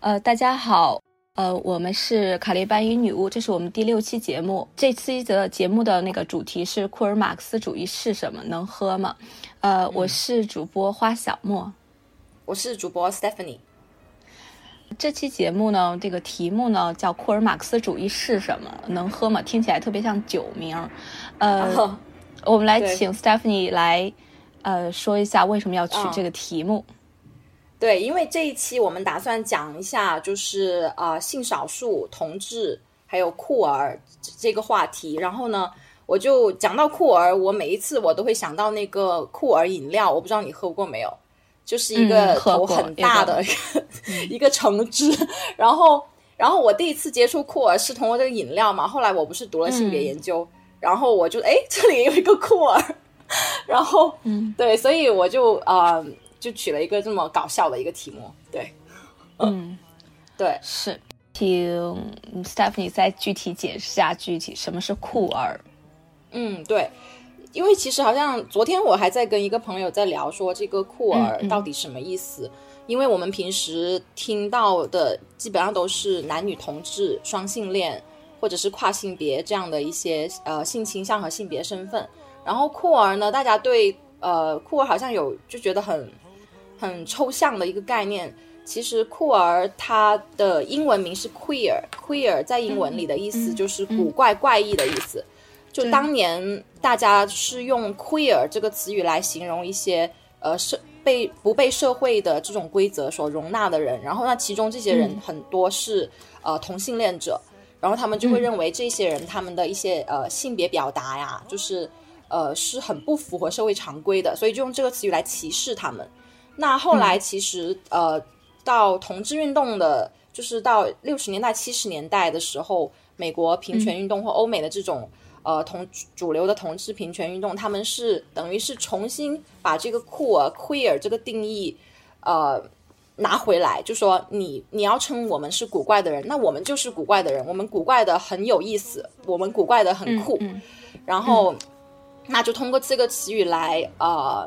呃，大家好，呃，我们是卡列班与女巫，这是我们第六期节目。这期的节目的那个主题是库尔马克思主义是什么？能喝吗？呃，我是主播花小莫，我是主播 Stephanie。这期节目呢，这个题目呢叫库尔马克思主义是什么？能喝吗？听起来特别像酒名。呃，我们来请 Stephanie 来，呃，说一下为什么要取这个题目。对，因为这一期我们打算讲一下，就是啊，性少数、同志还有酷儿这个话题。然后呢，我就讲到酷儿，我每一次我都会想到那个酷儿饮料，我不知道你喝过没有。就是一个头很大的 一个橙汁，然后，然后我第一次接触酷儿是通过这个饮料嘛，后来我不是读了性别研究，然后我就哎这里有一个酷儿，然后，嗯，对，所以我就呃就取了一个这么搞笑的一个题目，对，嗯，对，是，请 Stephanie 再具体解释下具体什么是酷儿，嗯，对。因为其实好像昨天我还在跟一个朋友在聊说这个酷儿到底什么意思，因为我们平时听到的基本上都是男女同志、双性恋或者是跨性别这样的一些呃性倾向和性别身份，然后酷儿呢，大家对呃酷儿好像有就觉得很很抽象的一个概念，其实酷儿它的英文名是 queer，queer 在英文里的意思就是古怪怪异的意思。就当年大家是用 queer 这个词语来形容一些呃社被不被社会的这种规则所容纳的人，然后那其中这些人很多是呃同性恋者，然后他们就会认为这些人他们的一些呃性别表达呀，就是呃是很不符合社会常规的，所以就用这个词语来歧视他们。那后来其实呃到同志运动的，就是到六十年代七十年代的时候，美国平权运动或欧美的这种。呃，同主流的同志平权运动，他们是等于是重新把这个酷儿 queer 这个定义，呃，拿回来，就说你你要称我们是古怪的人，那我们就是古怪的人，我们古怪的很有意思，我们古怪的很酷，然后那就通过这个词语来呃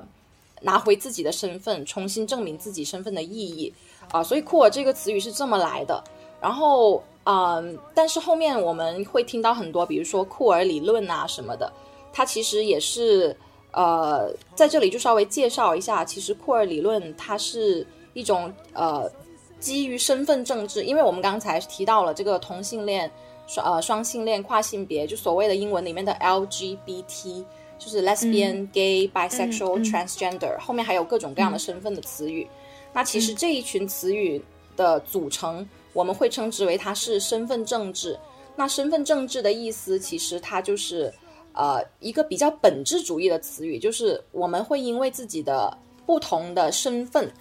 拿回自己的身份，重新证明自己身份的意义啊，所以酷儿这个词语是这么来的，然后。嗯，但是后面我们会听到很多，比如说库尔理论啊什么的，它其实也是呃，在这里就稍微介绍一下，其实库尔理论它是一种呃基于身份政治，因为我们刚才提到了这个同性恋、双呃双性恋、跨性别，就所谓的英文里面的 LGBT，就是 lesbian、gay、bisexual、transgender，后面还有各种各样的身份的词语。那其实这一群词语的组成。我们会称之为它是身份政治。那身份政治的意思，其实它就是呃一个比较本质主义的词语，就是我们会因为自己的不同的身份，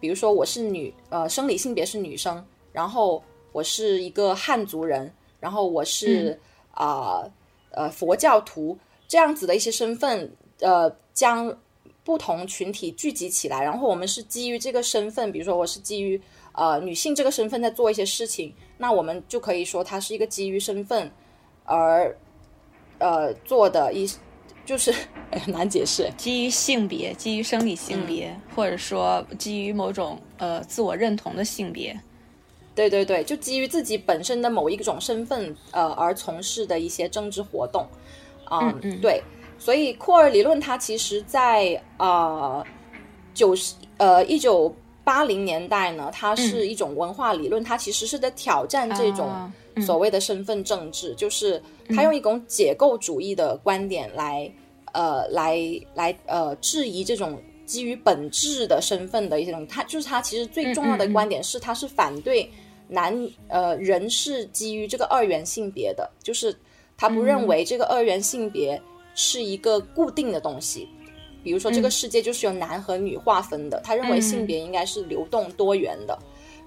比如说我是女，呃生理性别是女生，然后我是一个汉族人，然后我是啊呃佛教徒这样子的一些身份，呃将不同群体聚集起来，然后我们是基于这个身份，比如说我是基于。呃，女性这个身份在做一些事情，那我们就可以说它是一个基于身份而呃做的一，就是很难解释，基于性别，基于生理性别，或者说基于某种呃自我认同的性别。对对对，就基于自己本身的某一种身份呃而从事的一些政治活动。嗯，对，所以库尔理论它其实在呃九十呃一九。八零年代呢，它是一种文化理论，它其实是在挑战这种所谓的身份政治，就是它用一种解构主义的观点来，呃，来来呃质疑这种基于本质的身份的一种，它就是它其实最重要的观点是，它是反对男呃人是基于这个二元性别的，就是他不认为这个二元性别是一个固定的东西。比如说，这个世界就是由男和女划分的。他认为性别应该是流动多元的。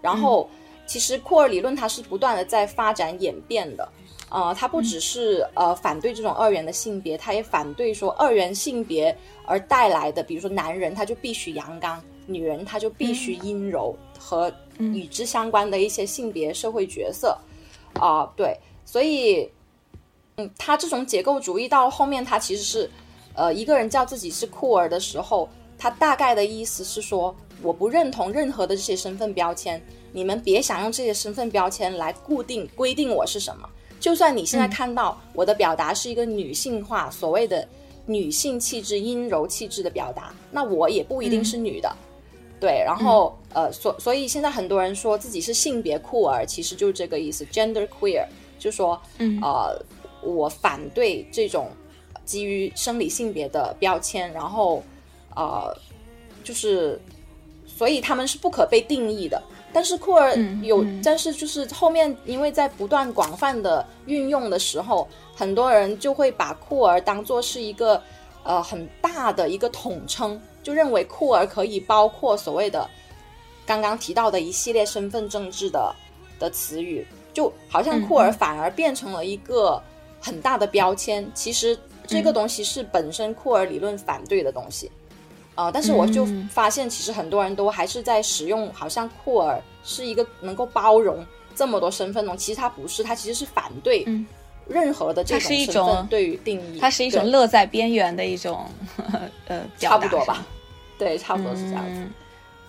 然后，其实库尔理论它是不断的在发展演变的。呃，它不只是呃反对这种二元的性别，它也反对说二元性别而带来的，比如说男人他就必须阳刚，女人他就必须阴柔和与之相关的一些性别社会角色。啊，对，所以，嗯，他这种解构主义到后面，他其实是。呃，一个人叫自己是酷儿的时候，他大概的意思是说，我不认同任何的这些身份标签，你们别想用这些身份标签来固定规定我是什么。就算你现在看到我的表达是一个女性化，所谓的女性气质、阴柔气质的表达，那我也不一定是女的。对，然后呃，所所以现在很多人说自己是性别酷儿，其实就是这个意思，gender queer，就说嗯呃，我反对这种基于生理性别的标签，然后呃，就是。所以他们是不可被定义的，但是酷儿有，但是就是后面因为在不断广泛的运用的时候，很多人就会把酷儿当做是一个呃很大的一个统称，就认为酷儿可以包括所谓的刚刚提到的一系列身份政治的的词语，就好像酷儿反而变成了一个很大的标签。其实这个东西是本身库尔理论反对的东西。呃，但是我就发现，其实很多人都还是在使用，好像库尔是一个能够包容这么多身份呢。其实它不是，它其实是反对任何的这种身份对于定义。它是一种乐在边缘的一种呃，差不多吧？对，差不多是这样子。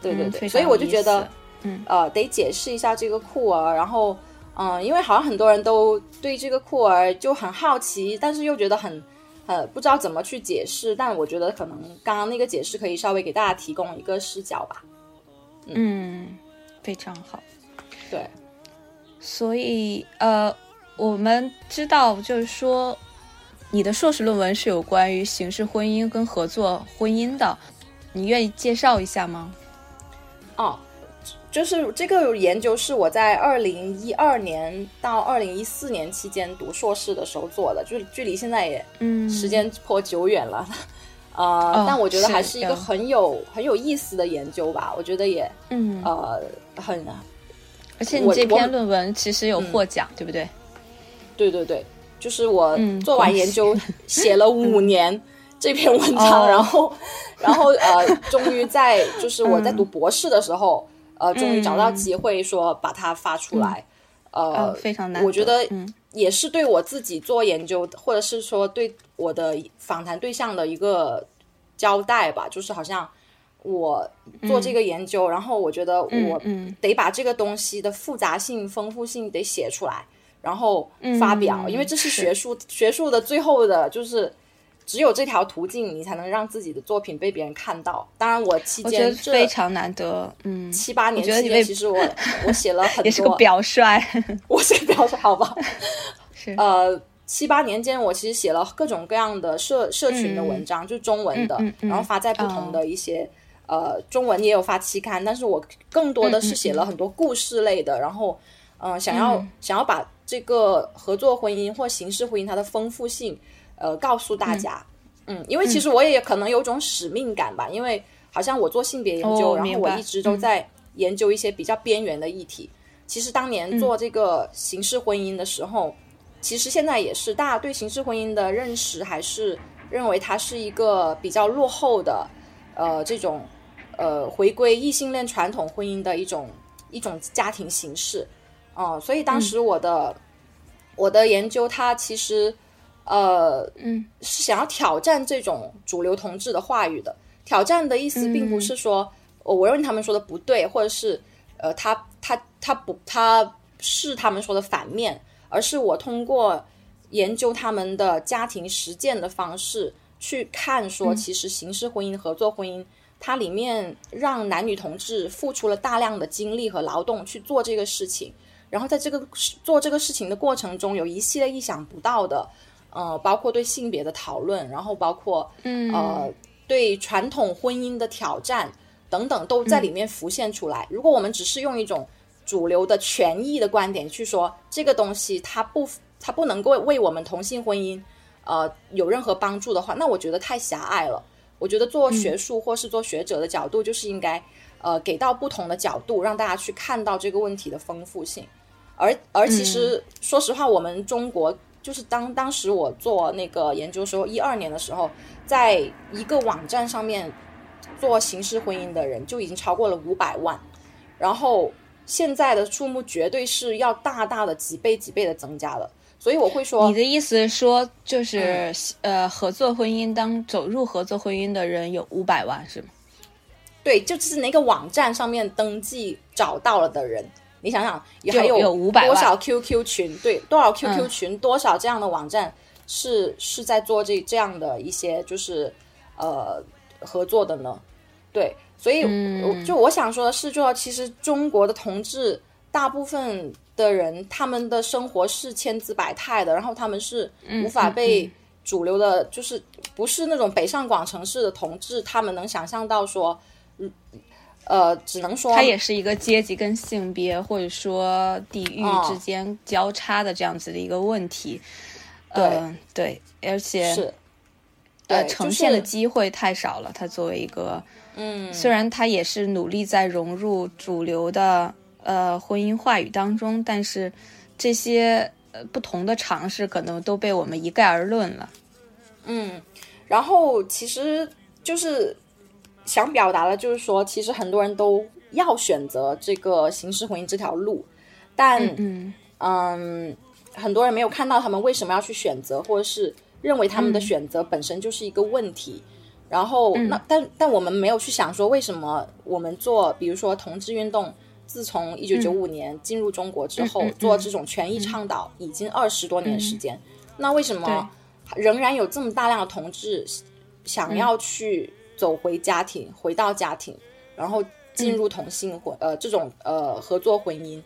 对对对，所以我就觉得，嗯呃，得解释一下这个库尔。然后，嗯，因为好像很多人都对这个酷儿就很好奇，但是又觉得很。呃，不知道怎么去解释，但我觉得可能刚刚那个解释可以稍微给大家提供一个视角吧。嗯，非常好。对，所以呃，我们知道就是说，你的硕士论文是有关于形式婚姻跟合作婚姻的，你愿意介绍一下吗？哦。就是这个研究是我在二零一二年到二零一四年期间读硕士的时候做的，就是距离现在也嗯。时间颇久远了，呃，但我觉得还是一个很有很有意思的研究吧。我觉得也嗯。呃很，而且你这篇论文其实有获奖，对不对？对对对，就是我做完研究 写了五年这篇文章，然后然后呃，终于在就是我在读博士的时候。呃，终于找到机会说把它发出来，呃，非常难。我觉得也是对我自己做研究，或者是说对我的访谈对象的一个交代吧。就是好像我做这个研究，然后我觉得我得把这个东西的复杂性、丰富性得写出来，然后发表，因为这是学术学术的最后的，就是。只有这条途径，你才能让自己的作品被别人看到。当然，我期间非常难得，嗯，七八年期间，其实我 我写了很多，也是个表率，我是个表率，好吧？是。呃，七八年间，我其实写了各种各样的社社群的文章，就中文的，然后发在不同的一些呃中文也有发期刊，但是我更多的是写了很多故事类的，然后嗯，想要想要把这个合作婚姻或形式婚姻它的丰富性。呃，告诉大家，嗯，因为其实我也可能有种使命感吧，因为好像我做性别研究，然后我一直都在研究一些比较边缘的议题。其实当年做这个形式婚姻的时候，其实现在也是大家对形式婚姻的认识还是认为它是一个比较落后的，呃，这种呃回归异性恋传统婚姻的一种一种家庭形式，哦，所以当时我的我的研究它其实。呃，嗯，是想要挑战这种主流同志的话语的。挑战的意思并不是说，我认为他们说的不对，或者是呃，他他他不他是他们说的反面，而是我通过研究他们的家庭实践的方式去看，说其实形式婚姻、合作婚姻，它里面让男女同志付出了大量的精力和劳动去做这个事情，然后在这个做这个事情的过程中，有一系列意想不到的。呃，包括对性别的讨论，然后包括呃对传统婚姻的挑战等等，都在里面浮现出来。如果我们只是用一种主流的权益的观点去说这个东西，它不它不能够为我们同性婚姻呃有任何帮助的话，那我觉得太狭隘了。我觉得做学术或是做学者的角度，就是应该呃给到不同的角度，让大家去看到这个问题的丰富性。而而其实说实话，我们中国。就是当当时我做那个研究时候，一二年的时候，在一个网站上面做形式婚姻的人就已经超过了五百万，然后现在的数目绝对是要大大的几倍几倍的增加了。所以我会说，你的意思说就是呃，合作婚姻当走入合作婚姻的人有五百万是吗？对，就是那个网站上面登记找到了的人，你想想，也还有五百多少 QQ 群？对，多少 QQ 群？多少这样的网站是是在做这这样的一些就是呃合作的呢？对，所以就我想说的是，就其实中国的同志大部分的人，他们的生活是千姿百态的，然后他们是无法被主流的，就是不是那种北上广城市的同志，他们能想象到说。嗯，呃，只能说它也是一个阶级跟性别或者说地域之间交叉的这样子的一个问题。对对，而且是呃，呈现的机会太少了。它作为一个嗯，虽然它也是努力在融入主流的呃婚姻话语当中，但是这些呃不同的尝试可能都被我们一概而论了。嗯，然后其实就是。想表达的，就是说，其实很多人都要选择这个形式婚姻这条路，但嗯，很多人没有看到他们为什么要去选择，或者是认为他们的选择本身就是一个问题。然后，那但但我们没有去想说，为什么我们做，比如说同志运动，自从一九九五年进入中国之后，做这种权益倡导已经二十多年时间，那为什么仍然有这么大量的同志想要去？走回家庭，回到家庭，然后进入同性婚呃这种呃合作婚姻。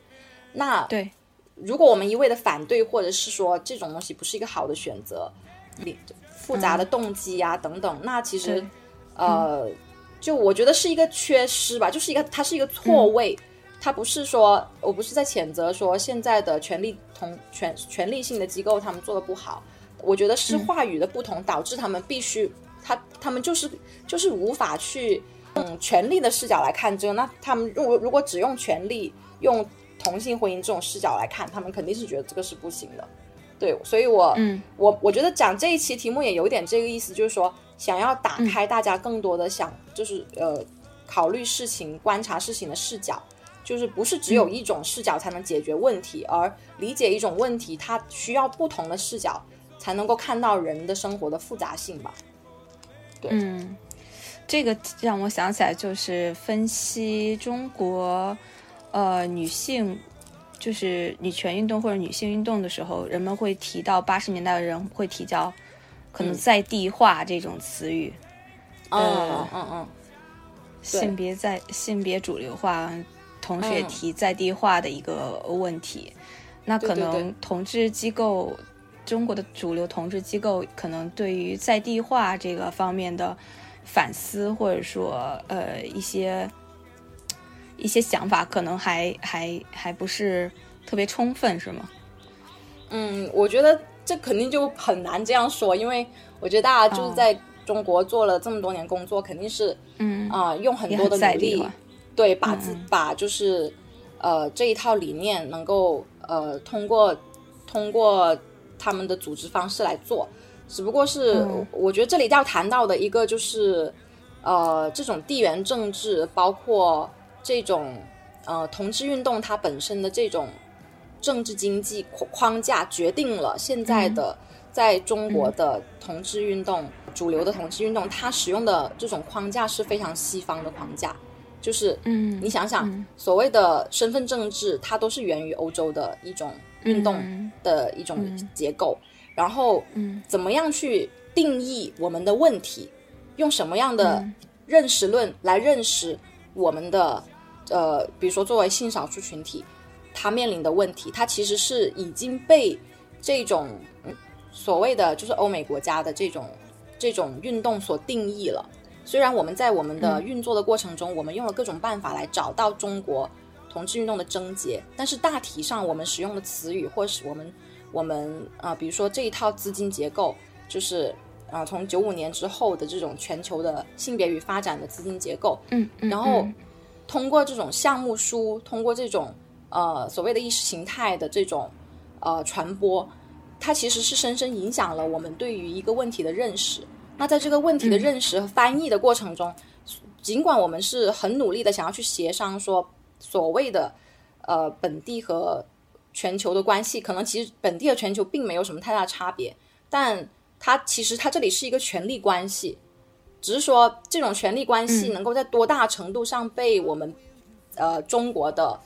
那对，如果我们一味的反对，或者是说这种东西不是一个好的选择，复杂的动机呀等等，那其实呃，就我觉得是一个缺失吧，就是一个它是一个错位，它不是说我不是在谴责说现在的权力同权权力性的机构他们做的不好，我觉得是话语的不同导致他们必须。他他们就是就是无法去嗯权力的视角来看这个，那他们如果如果只用权力用同性婚姻这种视角来看，他们肯定是觉得这个是不行的。对，所以我嗯我我觉得讲这一期题目也有点这个意思，就是说想要打开大家更多的想就是呃考虑事情、观察事情的视角，就是不是只有一种视角才能解决问题，而理解一种问题，它需要不同的视角才能够看到人的生活的复杂性吧。嗯，这个让我想起来，就是分析中国呃女性，就是女权运动或者女性运动的时候，人们会提到八十年代的人会提交可能在地化这种词语，嗯嗯嗯，性别在性别主流化，同时也提在地化的一个问题，那可能同志机构。中国的主流统治机构可能对于在地化这个方面的反思，或者说呃一些一些想法，可能还还还不是特别充分，是吗？嗯，我觉得这肯定就很难这样说，因为我觉得大家就是在中国做了这么多年工作，肯定是嗯啊用很多的努力，对，把自把就是呃这一套理念能够呃通过通过。他们的组织方式来做，只不过是我觉得这里要谈到的一个就是，呃，这种地缘政治，包括这种呃同志运动它本身的这种政治经济框框架，决定了现在的在中国的同志运动，主流的同志运动，它使用的这种框架是非常西方的框架，就是嗯，你想想，所谓的身份政治，它都是源于欧洲的一种。运动的一种结构，然后怎么样去定义我们的问题？用什么样的认识论来认识我们的呃，比如说作为性少数群体，他面临的问题，它其实是已经被这种所谓的就是欧美国家的这种这种运动所定义了。虽然我们在我们的运作的过程中，我们用了各种办法来找到中国。同志运动的症结，但是大体上我们使用的词语，或是我们我们啊，比如说这一套资金结构，就是啊，从九五年之后的这种全球的性别与发展的资金结构，嗯，嗯然后通过这种项目书，通过这种呃所谓的意识形态的这种呃传播，它其实是深深影响了我们对于一个问题的认识。那在这个问题的认识和翻译的过程中，尽管我们是很努力的想要去协商说。所谓的呃本地和全球的关系，可能其实本地和全球并没有什么太大差别，但它其实它这里是一个权力关系，只是说这种权力关系能够在多大程度上被我们呃中国的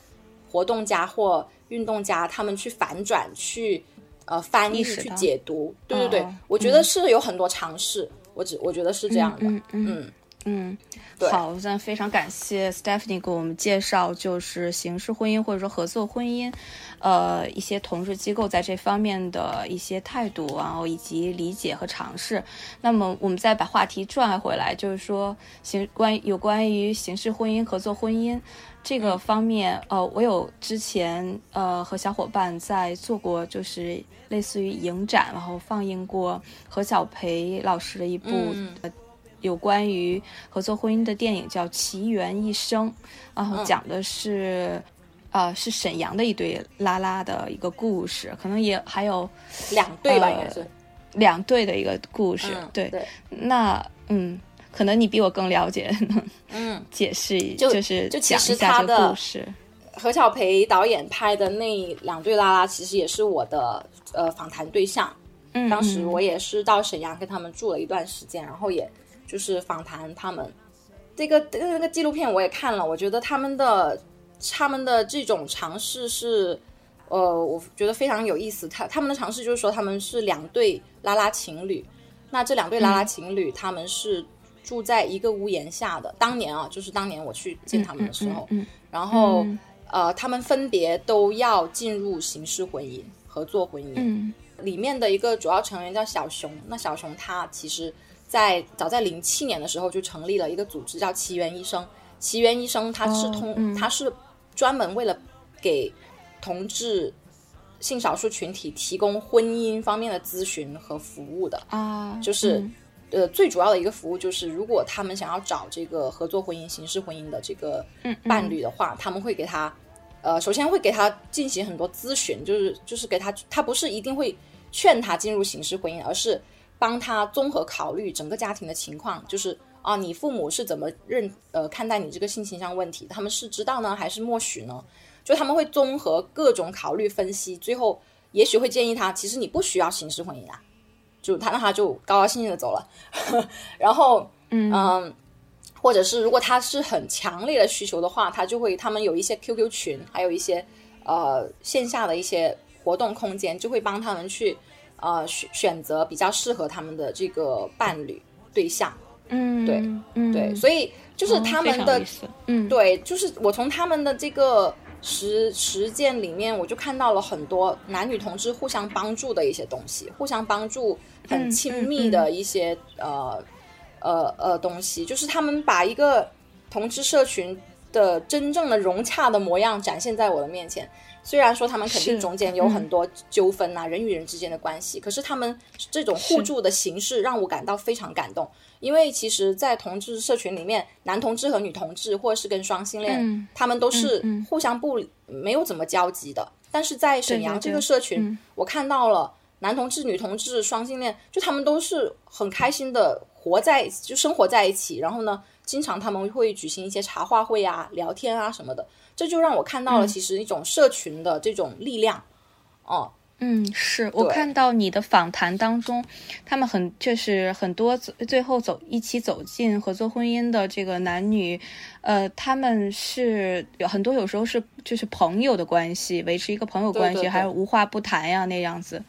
活动家或运动家他们去反转去呃翻译去解读，对对对，我觉得是有很多尝试，我只我觉得是这样的，嗯。嗯。好，那非常感谢 Stephanie 给我们介绍，就是形式婚姻或者说合作婚姻，呃，一些同志机构在这方面的一些态度，然后以及理解和尝试。那么，我们再把话题转回来，就是说形关有关于形式婚姻、合作婚姻这个方面，呃，我有之前呃和小伙伴在做过，就是类似于影展，然后放映过何小培老师的一部。有关于合作婚姻的电影叫《奇缘一生》，然后讲的是，呃，是沈阳的一对拉拉的一个故事，可能也还有两对吧，应该是两对的一个故事。对，那嗯，可能你比我更了解，嗯，解释就是就讲一下这个故事。何小培导演拍的那两对拉拉，其实也是我的呃访谈对象。嗯，当时我也是到沈阳跟他们住了一段时间，然后也。就是访谈他们，这个那个纪录片我也看了，我觉得他们的他们的这种尝试是，呃，我觉得非常有意思。他他们的尝试就是说他们是两对拉拉情侣，那这两对拉拉情侣他们是住在一个屋檐下的。当年啊，就是当年我去见他们的时候，然后呃，他们分别都要进入刑事婚姻、合作婚姻。里面的一个主要成员叫小熊，那小熊他其实。在早在零七年的时候就成立了一个组织，叫奇缘医生。奇缘医生他是通，他是专门为了给同志性少数群体提供婚姻方面的咨询和服务的啊。就是呃，最主要的一个服务就是，如果他们想要找这个合作婚姻、形式婚姻的这个伴侣的话，他们会给他呃，首先会给他进行很多咨询，就是就是给他，他不是一定会劝他进入形式婚姻，而是。帮他综合考虑整个家庭的情况，就是啊，你父母是怎么认呃看待你这个性倾向问题？他们是知道呢，还是默许呢？就他们会综合各种考虑分析，最后也许会建议他，其实你不需要形式婚姻啊，就他那他就高高兴兴的走了。然后嗯，或者是如果他是很强烈的需求的话，他就会他们有一些 QQ 群，还有一些呃线下的一些活动空间，就会帮他们去。呃，选选择比较适合他们的这个伴侣对象，嗯，对，嗯，对，所以就是他们的，嗯，对，就是我从他们的这个实实践里面，我就看到了很多男女同志互相帮助的一些东西，互相帮助很亲密的一些呃呃呃东西，就是他们把一个同志社群的真正的融洽的模样展现在我的面前。虽然说他们肯定中间有很多纠纷呐，人与人之间的关系，可是他们这种互助的形式让我感到非常感动。因为其实，在同志社群里面，男同志和女同志，或者是跟双性恋，他们都是互相不没有怎么交集的。但是在沈阳这个社群，我看到了男同志、女同志、双性恋，就他们都是很开心的活在，就生活在一起。然后呢，经常他们会举行一些茶话会啊、聊天啊什么的。这就让我看到了，其实一种社群的这种力量，哦，嗯，是我看到你的访谈当中，他们很就是很多最后走一起走进合作婚姻的这个男女，呃，他们是有很多有时候是就是朋友的关系，维持一个朋友关系，还有无话不谈呀那样子。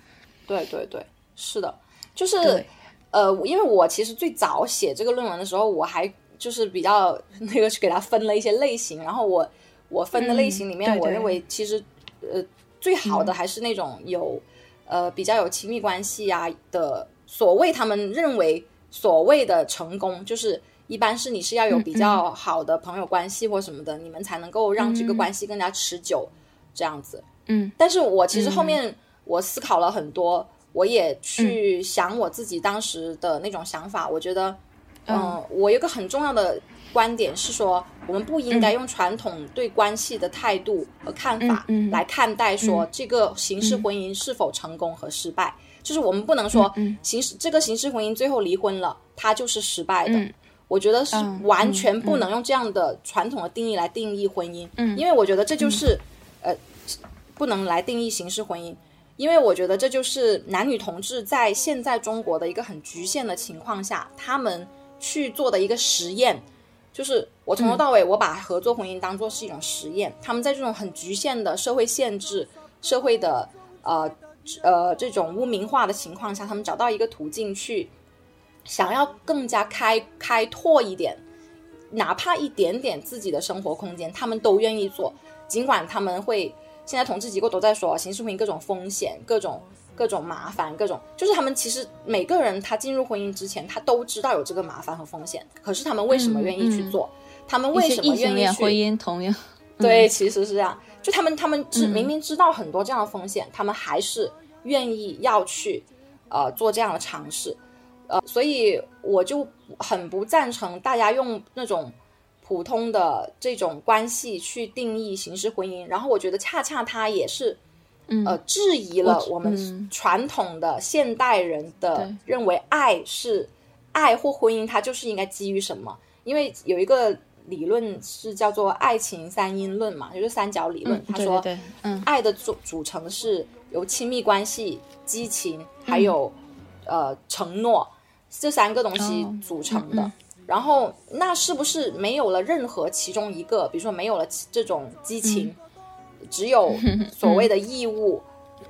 对对对，是的，就是呃，因为我其实最早写这个论文的时候，我还就是比较 那个去给他分了一些类型，然后我。我分的类型里面，我认为其实，呃，最好的还是那种有，呃，比较有亲密关系啊的。所谓他们认为所谓的成功，就是一般是你是要有比较好的朋友关系或什么的，你们才能够让这个关系更加持久，这样子。嗯。但是我其实后面我思考了很多，我也去想我自己当时的那种想法。我觉得，嗯，我有个很重要的。观点是说，我们不应该用传统对关系的态度和看法来看待说这个形式婚姻是否成功和失败。就是我们不能说形式这个形式婚姻最后离婚了，它就是失败的。我觉得是完全不能用这样的传统的定义来定义婚姻，因为我觉得这就是呃不能来定义形式婚姻，因为我觉得这就是男女同志在现在中国的一个很局限的情况下，他们。去做的一个实验，就是我从头到尾我把合作婚姻当做是一种实验。他们在这种很局限的社会限制、社会的呃呃这种污名化的情况下，他们找到一个途径去想要更加开开拓一点，哪怕一点点自己的生活空间，他们都愿意做。尽管他们会现在统治机构都在说刑事婚姻各种风险、各种。各种麻烦，各种就是他们其实每个人他进入婚姻之前，他都知道有这个麻烦和风险，可是他们为什么愿意去做？他们为什么愿意去？婚姻同样对，其实是这样，就他们他们知明明知道很多这样的风险，他们还是愿意要去呃做这样的尝试，呃，所以我就很不赞成大家用那种普通的这种关系去定义形式婚姻，然后我觉得恰恰它也是。呃，质疑了我们传统的现代人的认为，爱是爱或婚姻，它就是应该基于什么？因为有一个理论是叫做爱情三因论嘛，就是三角理论。他说，嗯，爱的组组成是由亲密关系、激情还有呃承诺这三个东西组成的。然后，那是不是没有了任何其中一个，比如说没有了这种激情？只有 所谓的义务，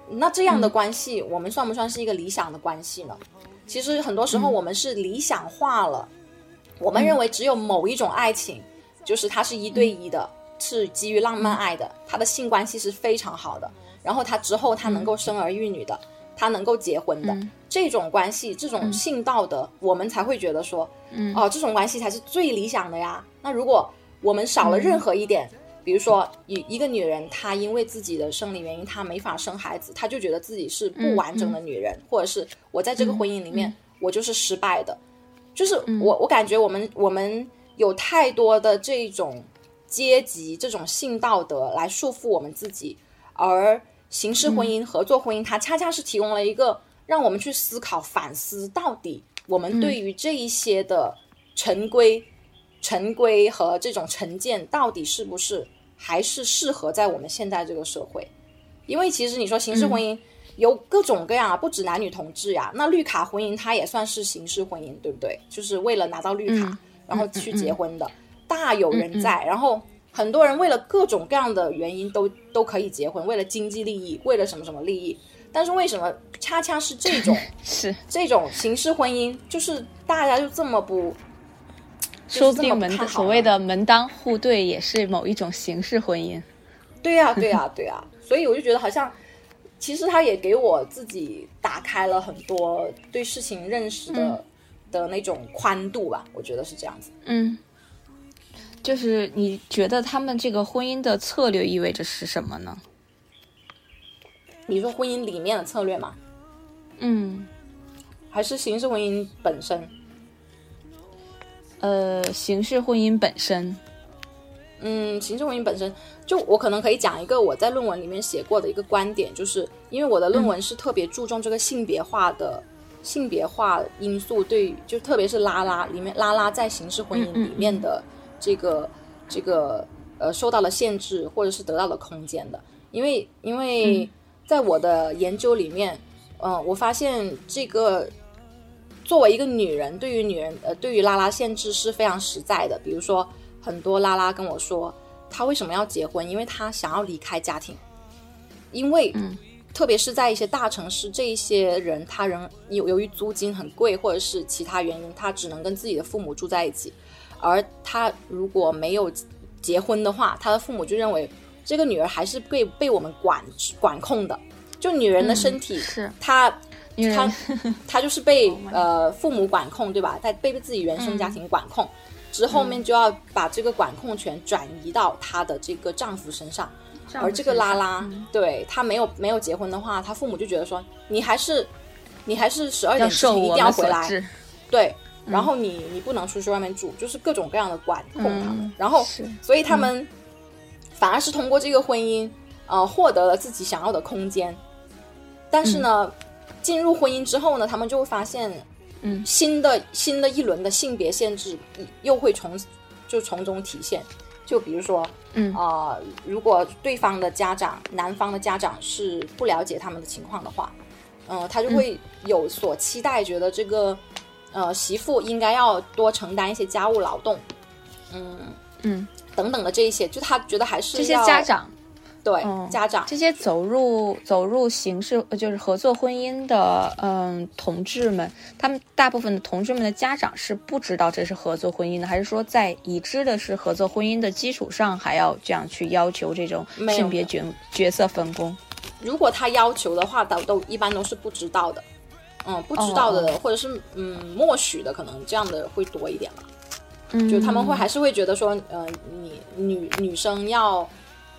那这样的关系，我们算不算是一个理想的关系呢？其实很多时候我们是理想化了，我们认为只有某一种爱情，就是它是一对一的，是基于浪漫爱的，它的性关系是非常好的，然后他之后他能够生儿育女的，他能够结婚的这种关系，这种性道德，我们才会觉得说，哦，这种关系才是最理想的呀。那如果我们少了任何一点，比如说，一一个女人，她因为自己的生理原因，她没法生孩子，她就觉得自己是不完整的女人，或者是我在这个婚姻里面，我就是失败的。就是我，我感觉我们我们有太多的这种阶级、这种性道德来束缚我们自己，而形式婚姻、合作婚姻，它恰恰是提供了一个让我们去思考、反思，到底我们对于这一些的陈规。陈规和这种成见到底是不是还是适合在我们现在这个社会？因为其实你说形式婚姻有各种各样啊，不止男女同志呀。那绿卡婚姻它也算是形式婚姻，对不对？就是为了拿到绿卡然后去结婚的，大有人在。然后很多人为了各种各样的原因都都可以结婚，为了经济利益，为了什么什么利益。但是为什么恰恰是这种 是这种形式婚姻，就是大家就这么不？说不定门所谓的门当户对也是某一种形式婚姻。对呀，对呀，对呀。所以我就觉得好像，其实他也给我自己打开了很多对事情认识的的那种宽度吧。我觉得是这样子。嗯，就是你觉得他们这个婚姻的策略意味着是什么呢？你说婚姻里面的策略吗？嗯，还是形式婚姻本身？呃，形式婚姻本身，嗯，形式婚姻本身，就我可能可以讲一个我在论文里面写过的一个观点，就是因为我的论文是特别注重这个性别化的性别化因素，对，就特别是拉拉里面拉拉在形式婚姻里面的这个这个呃受到了限制或者是得到了空间的，因为因为在我的研究里面，嗯，我发现这个。作为一个女人，对于女人，呃，对于拉拉限制是非常实在的。比如说，很多拉拉跟我说，她为什么要结婚？因为她想要离开家庭。因为，嗯特别是在一些大城市，这一些人，他仍由由于租金很贵，或者是其他原因，他只能跟自己的父母住在一起。而他如果没有结婚的话，他的父母就认为这个女儿还是被被我们管管控的。就女人的身体，是她。他他就是被 呃父母管控，对吧？他被自己原生家庭管控，之后面就要把这个管控权转移到她的这个丈夫身上。而这个拉拉，对她没有没有结婚的话，她父母就觉得说，你还是你还是十二点之前一定要回来，对。然后你你不能出去外面住，就是各种各样的管控他们。然后所以他们反而是通过这个婚姻，呃，获得了自己想要的空间。但是呢。进入婚姻之后呢，他们就会发现，嗯，新的新的一轮的性别限制又会从就从中体现。就比如说，嗯啊，如果对方的家长，男方的家长是不了解他们的情况的话，嗯，他就会有所期待，觉得这个呃媳妇应该要多承担一些家务劳动，嗯嗯等等的这一些，就他觉得还是这些家长。对家长这些走入走入形式就是合作婚姻的嗯同志们，他们大部分的同志们的家长是不知道这是合作婚姻的，还是说在已知的是合作婚姻的基础上，还要这样去要求这种性别角角色分工？如果他要求的话，都都一般都是不知道的，嗯，不知道的或者是嗯默许的，可能这样的会多一点吧。嗯，就他们会还是会觉得说，呃，你女女生要。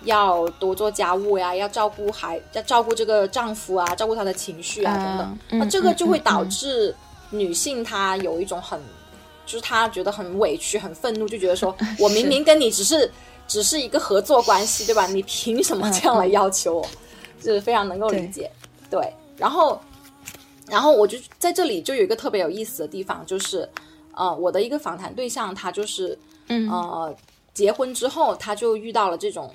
要多做家务呀，要照顾孩，要照顾这个丈夫啊，照顾他的情绪啊等等。那这个就会导致女性她有一种很，就是她觉得很委屈、很愤怒，就觉得说 我明明跟你只是只是一个合作关系，对吧？你凭什么这样来要求我？是非常能够理解。对，然后，然后我就在这里就有一个特别有意思的地方，就是呃，我的一个访谈对象，他就是呃，结婚之后他就遇到了这种。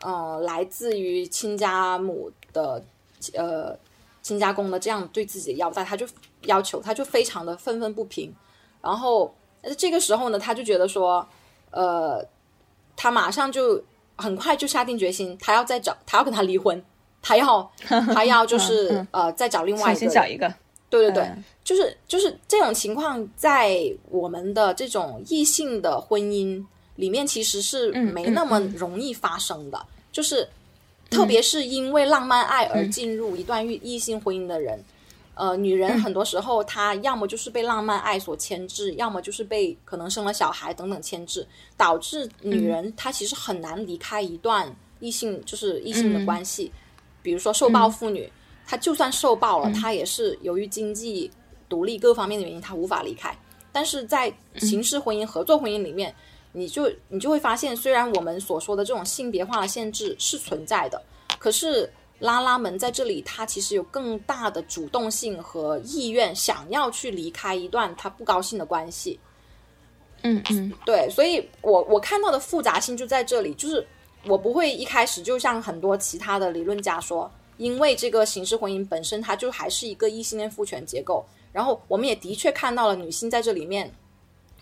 呃，来自于亲家母的，呃，亲家公的这样对自己的要带，他就要求，他就非常的愤愤不平。然后这个时候呢，他就觉得说，呃，他马上就很快就下定决心，他要再找，他要跟他离婚，他要 他要就是呃再找另外一个，找一个，对对对，就是就是这种情况，在我们的这种异性的婚姻。里面其实是没那么容易发生的，就是特别是因为浪漫爱而进入一段异异性婚姻的人，呃，女人很多时候她要么就是被浪漫爱所牵制，要么就是被可能生了小孩等等牵制，导致女人她其实很难离开一段异性就是异性的关系。比如说受暴妇女，她就算受暴了，她也是由于经济独立各方面的原因，她无法离开。但是在形式婚姻、合作婚姻里面。你就你就会发现，虽然我们所说的这种性别化的限制是存在的，可是拉拉们在这里，他其实有更大的主动性和意愿，想要去离开一段他不高兴的关系。嗯嗯，对，所以我我看到的复杂性就在这里，就是我不会一开始就像很多其他的理论家说，因为这个形式婚姻本身它就还是一个异性恋父权结构，然后我们也的确看到了女性在这里面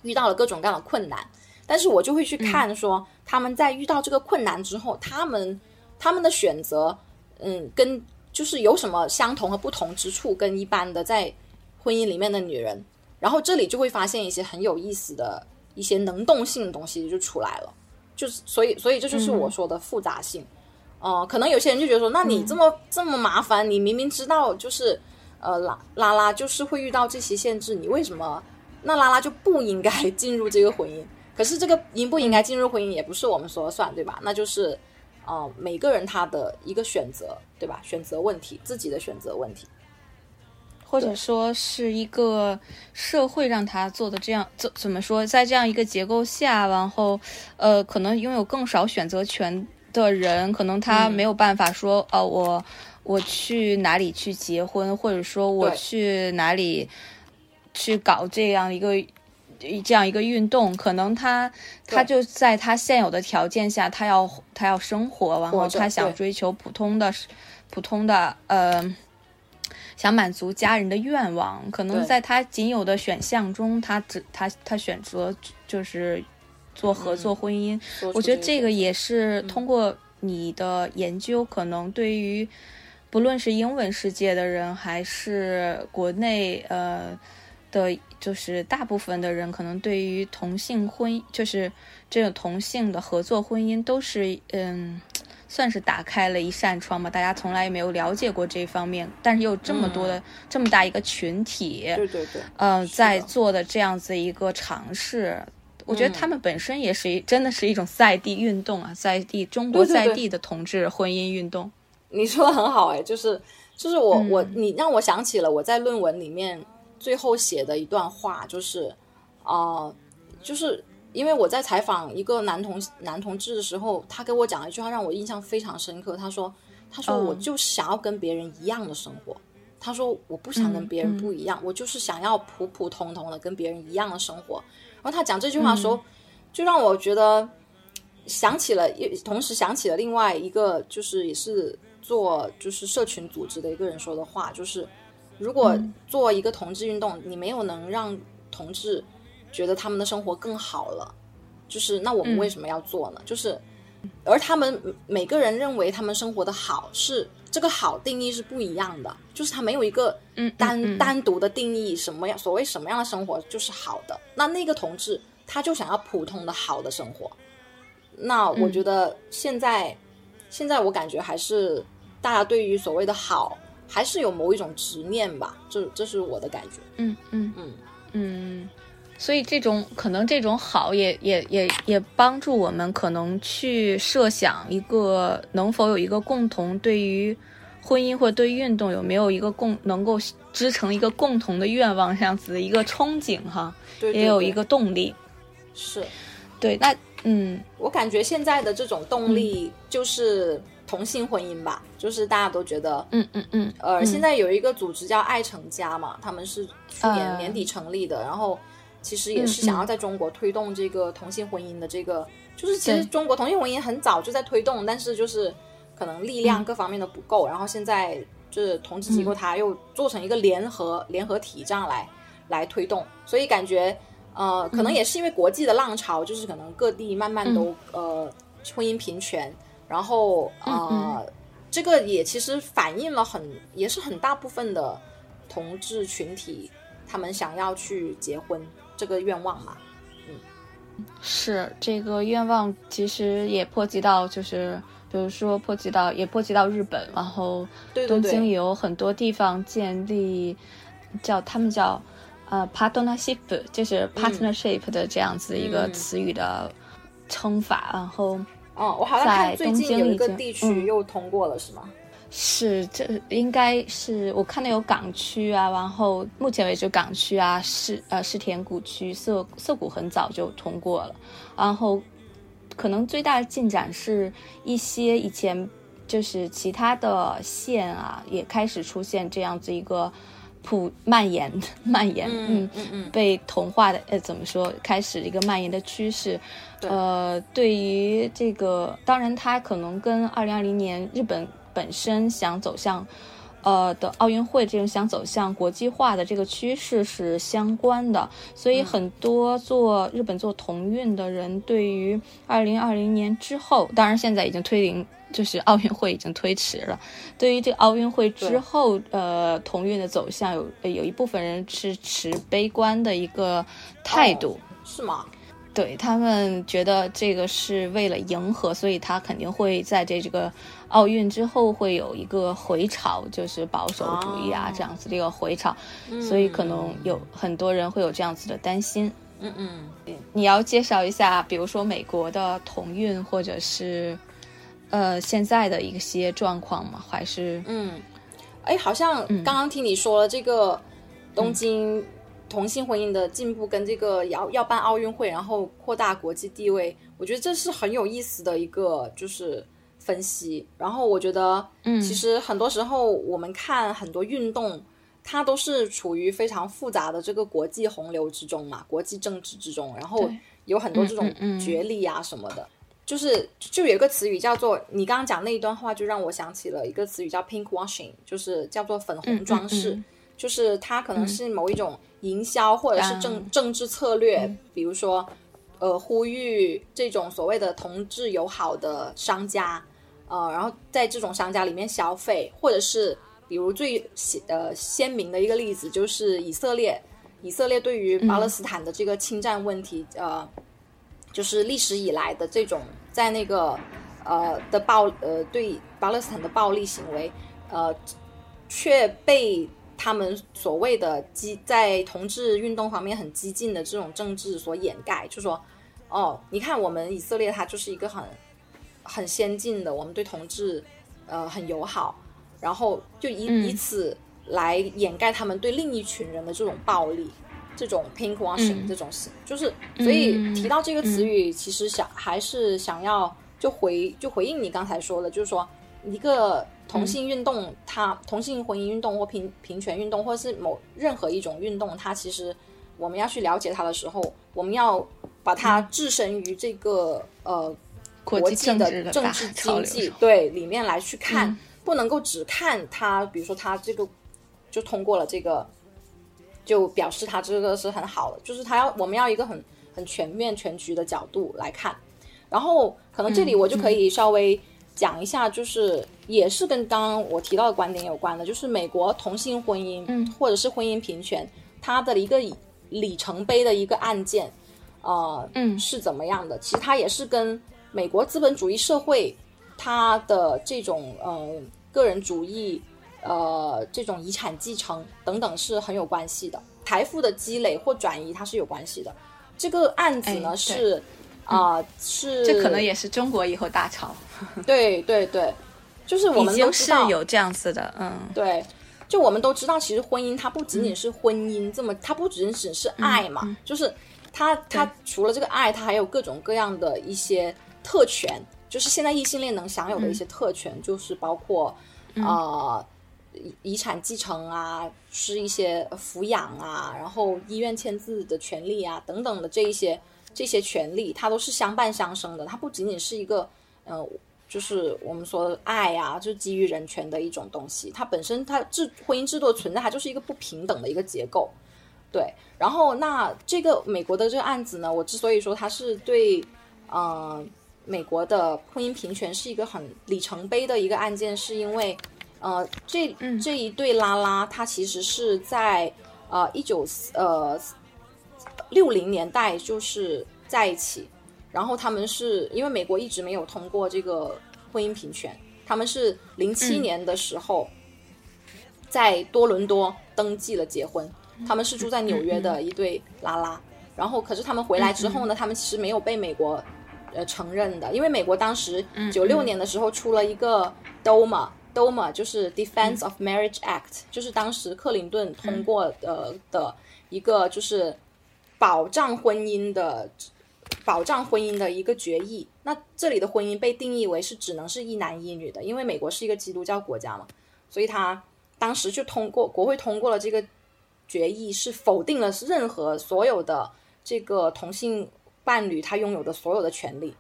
遇到了各种各样的困难。但是我就会去看说他们在遇到这个困难之后，他们他们的选择，嗯，跟就是有什么相同和不同之处，跟一般的在婚姻里面的女人，然后这里就会发现一些很有意思的一些能动性的东西就出来了，就是所以所以这就是我说的复杂性，呃，可能有些人就觉得说，那你这么这么麻烦，你明明知道就是呃拉拉拉就是会遇到这些限制，你为什么那拉拉就不应该进入这个婚姻？可是这个应不应该进入婚姻也不是我们说了算，对吧？那就是，呃，每个人他的一个选择，对吧？选择问题，自己的选择问题，或者说是一个社会让他做的这样怎怎么说，在这样一个结构下，然后呃，可能拥有更少选择权的人，可能他没有办法说，哦，我我去哪里去结婚，或者说我去哪里去搞这样一个。这样一个运动，可能他他就在他现有的条件下，他要他要生活，然后他想追求普通的普通的呃，想满足家人的愿望。可能在他仅有的选项中，他只他他选择就是做合作婚姻。我觉得这个也是通过你的研究，可能对于不论是英文世界的人，还是国内呃。的，就是大部分的人可能对于同性婚，就是这种同性的合作婚姻，都是嗯，算是打开了一扇窗吧。大家从来也没有了解过这方面，但是有这么多的这么大一个群体，对对对，嗯，在做的这样子一个尝试，我觉得他们本身也是一，真的是一种在地运动啊，在地中国在地的同志婚姻运动。你说的很好哎，就是就是我我你让我想起了我在论文里面。最后写的一段话就是，啊，就是因为我在采访一个男同男同志的时候，他给我讲了一句话，让我印象非常深刻。他说：“他说我就想要跟别人一样的生活。他说我不想跟别人不一样，我就是想要普普通通的跟别人一样的生活。”然后他讲这句话的时候，就让我觉得想起了，同时想起了另外一个，就是也是做就是社群组织的一个人说的话，就是。如果做一个同志运动，你没有能让同志觉得他们的生活更好了，就是那我们为什么要做呢？就是，而他们每个人认为他们生活的好是这个好定义是不一样的，就是他没有一个单单独的定义，什么样所谓什么样的生活就是好的。那那个同志他就想要普通的好的生活。那我觉得现在现在我感觉还是大家对于所谓的好。还是有某一种执念吧，这这是我的感觉。嗯嗯嗯嗯，所以这种可能这种好也也也也帮助我们可能去设想一个能否有一个共同对于婚姻或对运动有没有一个共能够支撑一个共同的愿望这样子的一个憧憬哈，也有一个动力。是，对，那嗯，我感觉现在的这种动力就是。同性婚姻吧，就是大家都觉得，嗯嗯嗯，呃，现在有一个组织叫爱成家嘛，他们是去年年底成立的，然后其实也是想要在中国推动这个同性婚姻的这个，就是其实中国同性婚姻很早就在推动，但是就是可能力量各方面的不够，然后现在就是同志机构它又做成一个联合联合体这样来来推动，所以感觉呃，可能也是因为国际的浪潮，就是可能各地慢慢都呃婚姻平权。然后啊，这个也其实反映了很，也是很大部分的同志群体他们想要去结婚这个愿望嘛。嗯，是这个愿望，其实也波及到，就是比如说波及到，也波及到日本，然后东京有很多地方建立叫他们叫呃 partnership，就是 partnership 的这样子一个词语的称法，然后。哦，我好像看最近有一个地区又通过了，是吗？是，这应该是我看到有港区啊，然后目前为止港区啊，是呃是田谷区、涩涩谷很早就通过了，然后可能最大的进展是一些以前就是其他的县啊，也开始出现这样子一个。普蔓延，蔓延，嗯嗯嗯，被同化的，呃，怎么说？开始一个蔓延的趋势。呃，对于这个，当然，它可能跟二零二零年日本本身想走向，呃的奥运会这种想走向国际化的这个趋势是相关的。所以，很多做日本做同运的人，对于二零二零年之后，当然现在已经推临。就是奥运会已经推迟了，对于这个奥运会之后，呃，同运的走向，有有一部分人是持悲观的一个态度，是吗？对他们觉得这个是为了迎合，所以他肯定会在这这个奥运之后会有一个回潮，就是保守主义啊这样子的一个回潮，所以可能有很多人会有这样子的担心。嗯嗯，你要介绍一下，比如说美国的同运或者是。呃，现在的一些状况吗？还是嗯，哎，好像刚刚听你说了这个东京同性婚姻的进步，跟这个要要办奥运会，然后扩大国际地位，我觉得这是很有意思的一个就是分析。然后我觉得，嗯，其实很多时候我们看很多运动，它都是处于非常复杂的这个国际洪流之中嘛，国际政治之中，然后有很多这种角力啊什么的。就是就有一个词语叫做你刚刚讲那一段话，就让我想起了一个词语叫 pink washing，就是叫做粉红装饰，就是它可能是某一种营销或者是政政治策略，比如说呃呼吁这种所谓的同志友好的商家，呃，然后在这种商家里面消费，或者是比如最鲜呃鲜明的一个例子就是以色列，以色列对于巴勒斯坦的这个侵占问题，呃。就是历史以来的这种在那个呃的暴呃对巴勒斯坦的暴力行为，呃却被他们所谓的激在同志运动方面很激进的这种政治所掩盖，就说哦，你看我们以色列它就是一个很很先进的，我们对同志呃很友好，然后就以以此来掩盖他们对另一群人的这种暴力。这种 pink washing 这种事，就是所以提到这个词语，其实想还是想要就回就回应你刚才说的，就是说一个同性运动，它同性婚姻运动或平平权运动，或者是某任何一种运动，它其实我们要去了解它的时候，我们要把它置身于这个呃国际的政治 经济对里面来去看，不能够只看它，比如说它这个就通过了这个。就表示他这个是很好的，就是他要我们要一个很很全面全局的角度来看。然后可能这里我就可以稍微讲一下，就是也是跟刚刚我提到的观点有关的，就是美国同性婚姻，嗯，或者是婚姻平权，它的一个里程碑的一个案件，呃，嗯，是怎么样的？其实它也是跟美国资本主义社会它的这种呃个人主义，呃这种遗产继承等等是很有关系的，财富的积累或转移它是有关系的。这个案子呢是。啊，是这可能也是中国以后大潮。对对对，就是我们都知道。有这样子的，嗯，对，就我们都知道，其实婚姻它不仅仅是婚姻这么，它不仅仅是爱嘛，就是它它除了这个爱，它还有各种各样的一些特权，就是现在异性恋能享有的一些特权，就是包括啊遗产继承啊，是一些抚养啊，然后医院签字的权利啊等等的这一些。这些权利，它都是相伴相生的，它不仅仅是一个，呃，就是我们说爱呀，就是基于人权的一种东西。它本身，它制婚姻制度存在，它就是一个不平等的一个结构。对，然后那这个美国的这个案子呢，我之所以说它是对，呃，美国的婚姻平权是一个很里程碑的一个案件，是因为，呃，这这一对拉拉，它其实是在呃一九呃。六零年代就是在一起，然后他们是因为美国一直没有通过这个婚姻平权，他们是零七年的时候在多伦多登记了结婚，他们是住在纽约的一对拉拉，然后可是他们回来之后呢，他们其实没有被美国呃承认的，因为美国当时九六年的时候出了一个 DOMA，DOMA 就是 Defense of Marriage Act，就是当时克林顿通过的的一个就是。保障婚姻的保障婚姻的一个决议，那这里的婚姻被定义为是只能是一男一女的，因为美国是一个基督教国家嘛，所以他当时就通过国会通过了这个决议，是否定了任何所有的这个同性伴侣他拥有的所有的权利。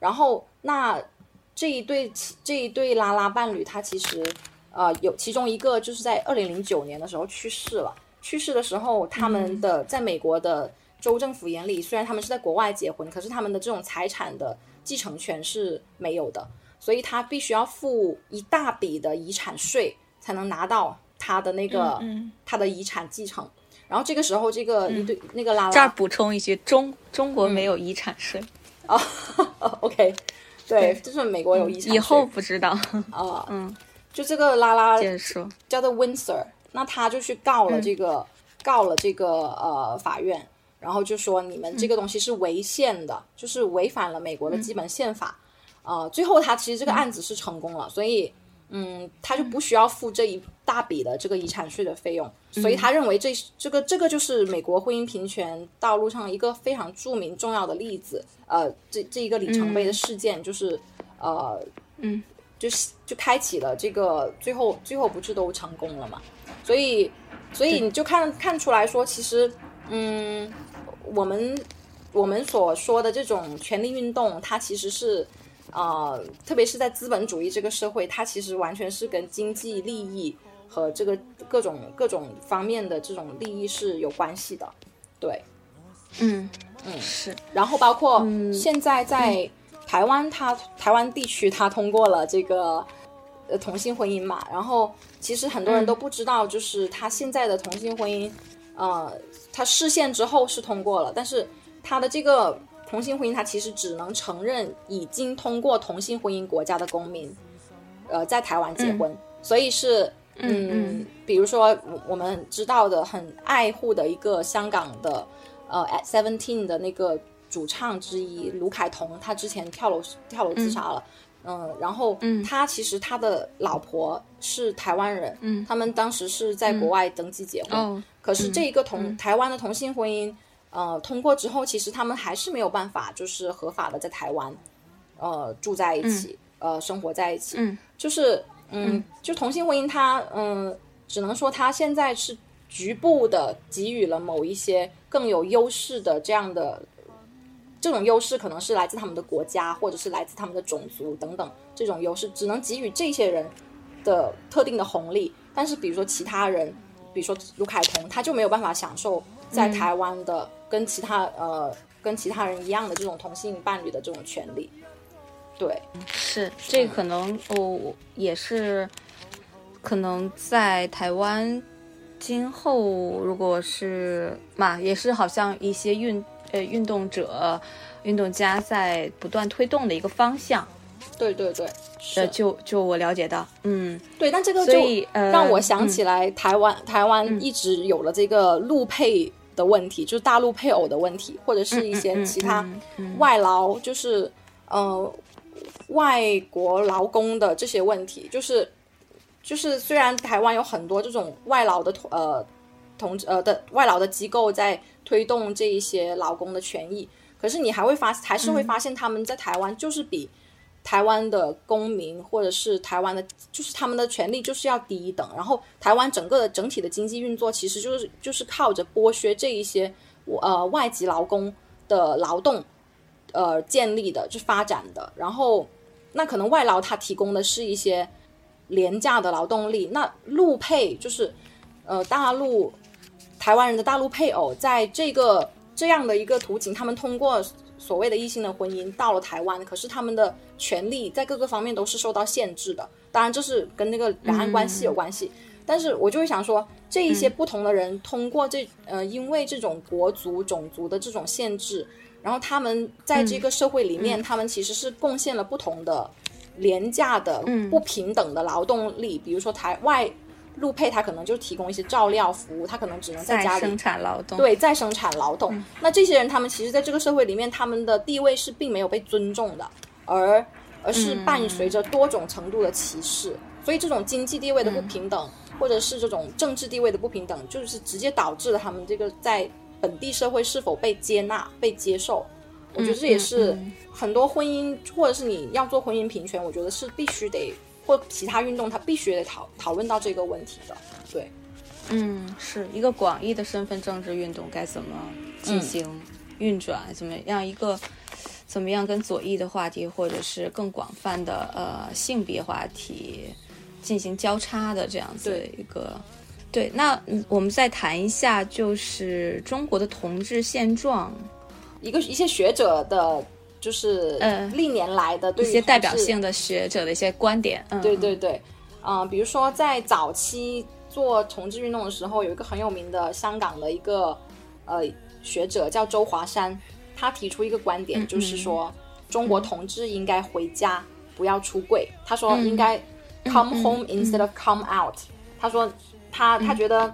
然后那这一对这一对拉拉伴侣，他其实呃有其中一个就是在二零零九年的时候去世了。去世的时候，他们的在美国的州政府眼里，虽然他们是在国外结婚，可是他们的这种财产的继承权是没有的，所以他必须要付一大笔的遗产税，才能拿到他的那个他的遗产继承。然后这个时候，这个一对那个拉拉这儿补充一句，中中国没有遗产税哦。OK，对，就是美国有遗产。以后不知道啊，嗯，就这个拉拉叫做 Windsor。那他就去告了这个，告了这个呃法院，然后就说你们这个东西是违宪的，就是违反了美国的基本宪法，呃，最后他其实这个案子是成功了，所以嗯，他就不需要付这一大笔的这个遗产税的费用，所以他认为这这个这个就是美国婚姻平权道路上一个非常著名重要的例子，呃，这这一个里程碑的事件就是呃，嗯，就是就开启了这个最后最后不是都成功了嘛？所以，所以你就看看出来说，其实，嗯，我们我们所说的这种权力运动，它其实是，呃，特别是在资本主义这个社会，它其实完全是跟经济利益和这个各种各种方面的这种利益是有关系的。对，嗯嗯是。然后包括现在在台湾，它台湾地区它通过了这个。呃，同性婚姻嘛，然后其实很多人都不知道，就是他现在的同性婚姻，呃，他视线之后是通过了，但是他的这个同性婚姻，它其实只能承认已经通过同性婚姻国家的公民，呃，在台湾结婚，所以是，嗯，比如说我们知道的很爱护的一个香港的，呃，at seventeen 的那个主唱之一卢凯彤，他之前跳楼跳楼自杀了。嗯，然后他其实他的老婆是台湾人，嗯，他们当时是在国外登记结婚，可是这一个同台湾的同性婚姻，呃，通过之后，其实他们还是没有办法，就是合法的在台湾，呃，住在一起，呃，生活在一起，嗯，就是，嗯，就同性婚姻，它，嗯，只能说它现在是局部的给予了某一些更有优势的这样的。这种优势可能是来自他们的国家，或者是来自他们的种族等等。这种优势只能给予这些人的特定的红利，但是比如说其他人比如说卢凯彤，他就没有办法享受在台湾的跟其他呃跟其他人一样的这种同性伴侣的这种权利。对，是这可能哦，也是可能在台湾今后，如果是嘛，也是好像一些运呃运动者、运动家在不断推动的一个方向。对对对，呃，就就我了解到，嗯，对，但这个就让我想起来，台湾台湾一直有了这个陆配的问题，就是大陆配偶的问题，或者是一些其他外劳，就是呃外国劳工的这些问题，就是就是虽然台湾有很多这种外劳的呃同呃的外劳的机构在推动这一些劳工的权益，可是你还会发还是会发现他们在台湾就是比。台湾的公民或者是台湾的，就是他们的权利就是要低一等。然后台湾整个的整体的经济运作，其实就是就是靠着剥削这一些呃外籍劳工的劳动呃建立的，就发展的。然后那可能外劳他提供的是一些廉价的劳动力，那陆配就是呃大陆台湾人的大陆配偶，在这个这样的一个途径，他们通过。所谓的异性的婚姻到了台湾，可是他们的权利在各个方面都是受到限制的。当然，这是跟那个两岸关系有关系。但是我就会想说，这一些不同的人通过这呃，因为这种国族、种族的这种限制，然后他们在这个社会里面，他们其实是贡献了不同的廉价的、不平等的劳动力。比如说台外。陆配他可能就提供一些照料服务，他可能只能在家里生产劳动，对，在生产劳动。那这些人他们其实在这个社会里面，他们的地位是并没有被尊重的，而而是伴随着多种程度的歧视。所以这种经济地位的不平等，或者是这种政治地位的不平等，就是直接导致了他们这个在本地社会是否被接纳、被接受。我觉得这也是很多婚姻，或者是你要做婚姻平权，我觉得是必须得。或其他运动，他必须得讨讨论到这个问题的，对，嗯，是一个广义的身份政治运动该怎么进行运转，怎么样一个怎么样跟左翼的话题，或者是更广泛的呃性别话题进行交叉的这样子一个，对，那我们再谈一下就是中国的同志现状，一个一些学者的。就是历年来的对一些代表性的学者的一些观点，嗯。对对对，嗯，比如说在早期做同志运动的时候，有一个很有名的香港的一个呃学者叫周华山，他提出一个观点，就是说中国同志应该回家，不要出柜。他说应该 come home instead of come out。他说他他觉得，